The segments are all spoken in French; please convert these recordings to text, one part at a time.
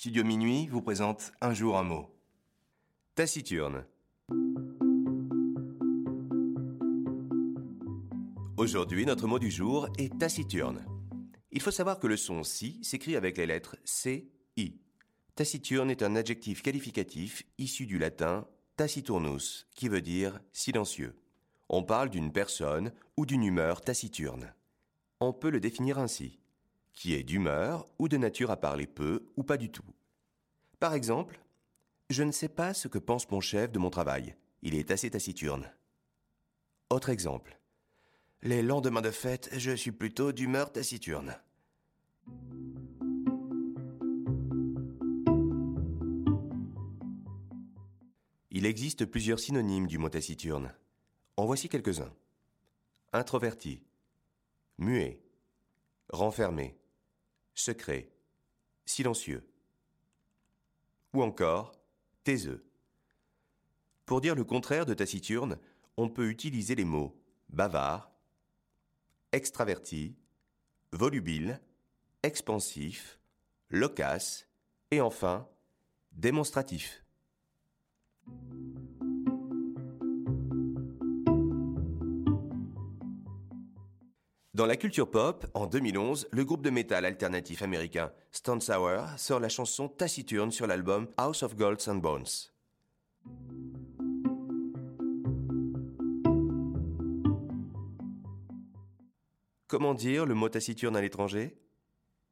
Studio Minuit vous présente Un jour un mot. Taciturne. Aujourd'hui, notre mot du jour est taciturne. Il faut savoir que le son si s'écrit avec les lettres C, I. Taciturne est un adjectif qualificatif issu du latin taciturnus, qui veut dire silencieux. On parle d'une personne ou d'une humeur taciturne. On peut le définir ainsi qui est d'humeur ou de nature à parler peu ou pas du tout. Par exemple, je ne sais pas ce que pense mon chef de mon travail. Il est assez taciturne. Autre exemple. Les lendemains de fête, je suis plutôt d'humeur taciturne. Il existe plusieurs synonymes du mot taciturne. En voici quelques-uns. Introverti, muet, renfermé, secret, silencieux. Ou encore taiseux. Pour dire le contraire de taciturne, on peut utiliser les mots bavard, extraverti, volubile, expansif, loquace et enfin démonstratif. Dans la culture pop, en 2011, le groupe de métal alternatif américain Stone Sour sort la chanson Taciturne sur l'album House of Golds and Bones. Comment dire le mot taciturne à l'étranger?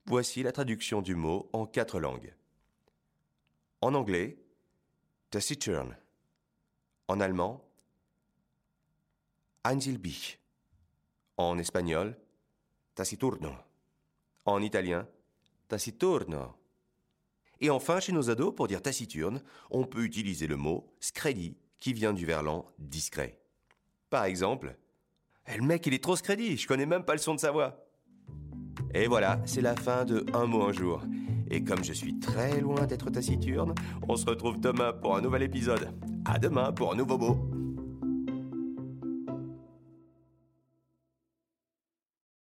Voici la traduction du mot en quatre langues. En anglais, taciturne. En allemand, einsilbig. En espagnol, taciturno. En italien, taciturno. Et enfin, chez nos ados, pour dire taciturne, on peut utiliser le mot scredi, qui vient du verlan discret. Par exemple, eh, le mec, il est trop scredi, je connais même pas le son de sa voix. Et voilà, c'est la fin de Un mot un jour. Et comme je suis très loin d'être taciturne, on se retrouve demain pour un nouvel épisode. À demain pour un nouveau mot.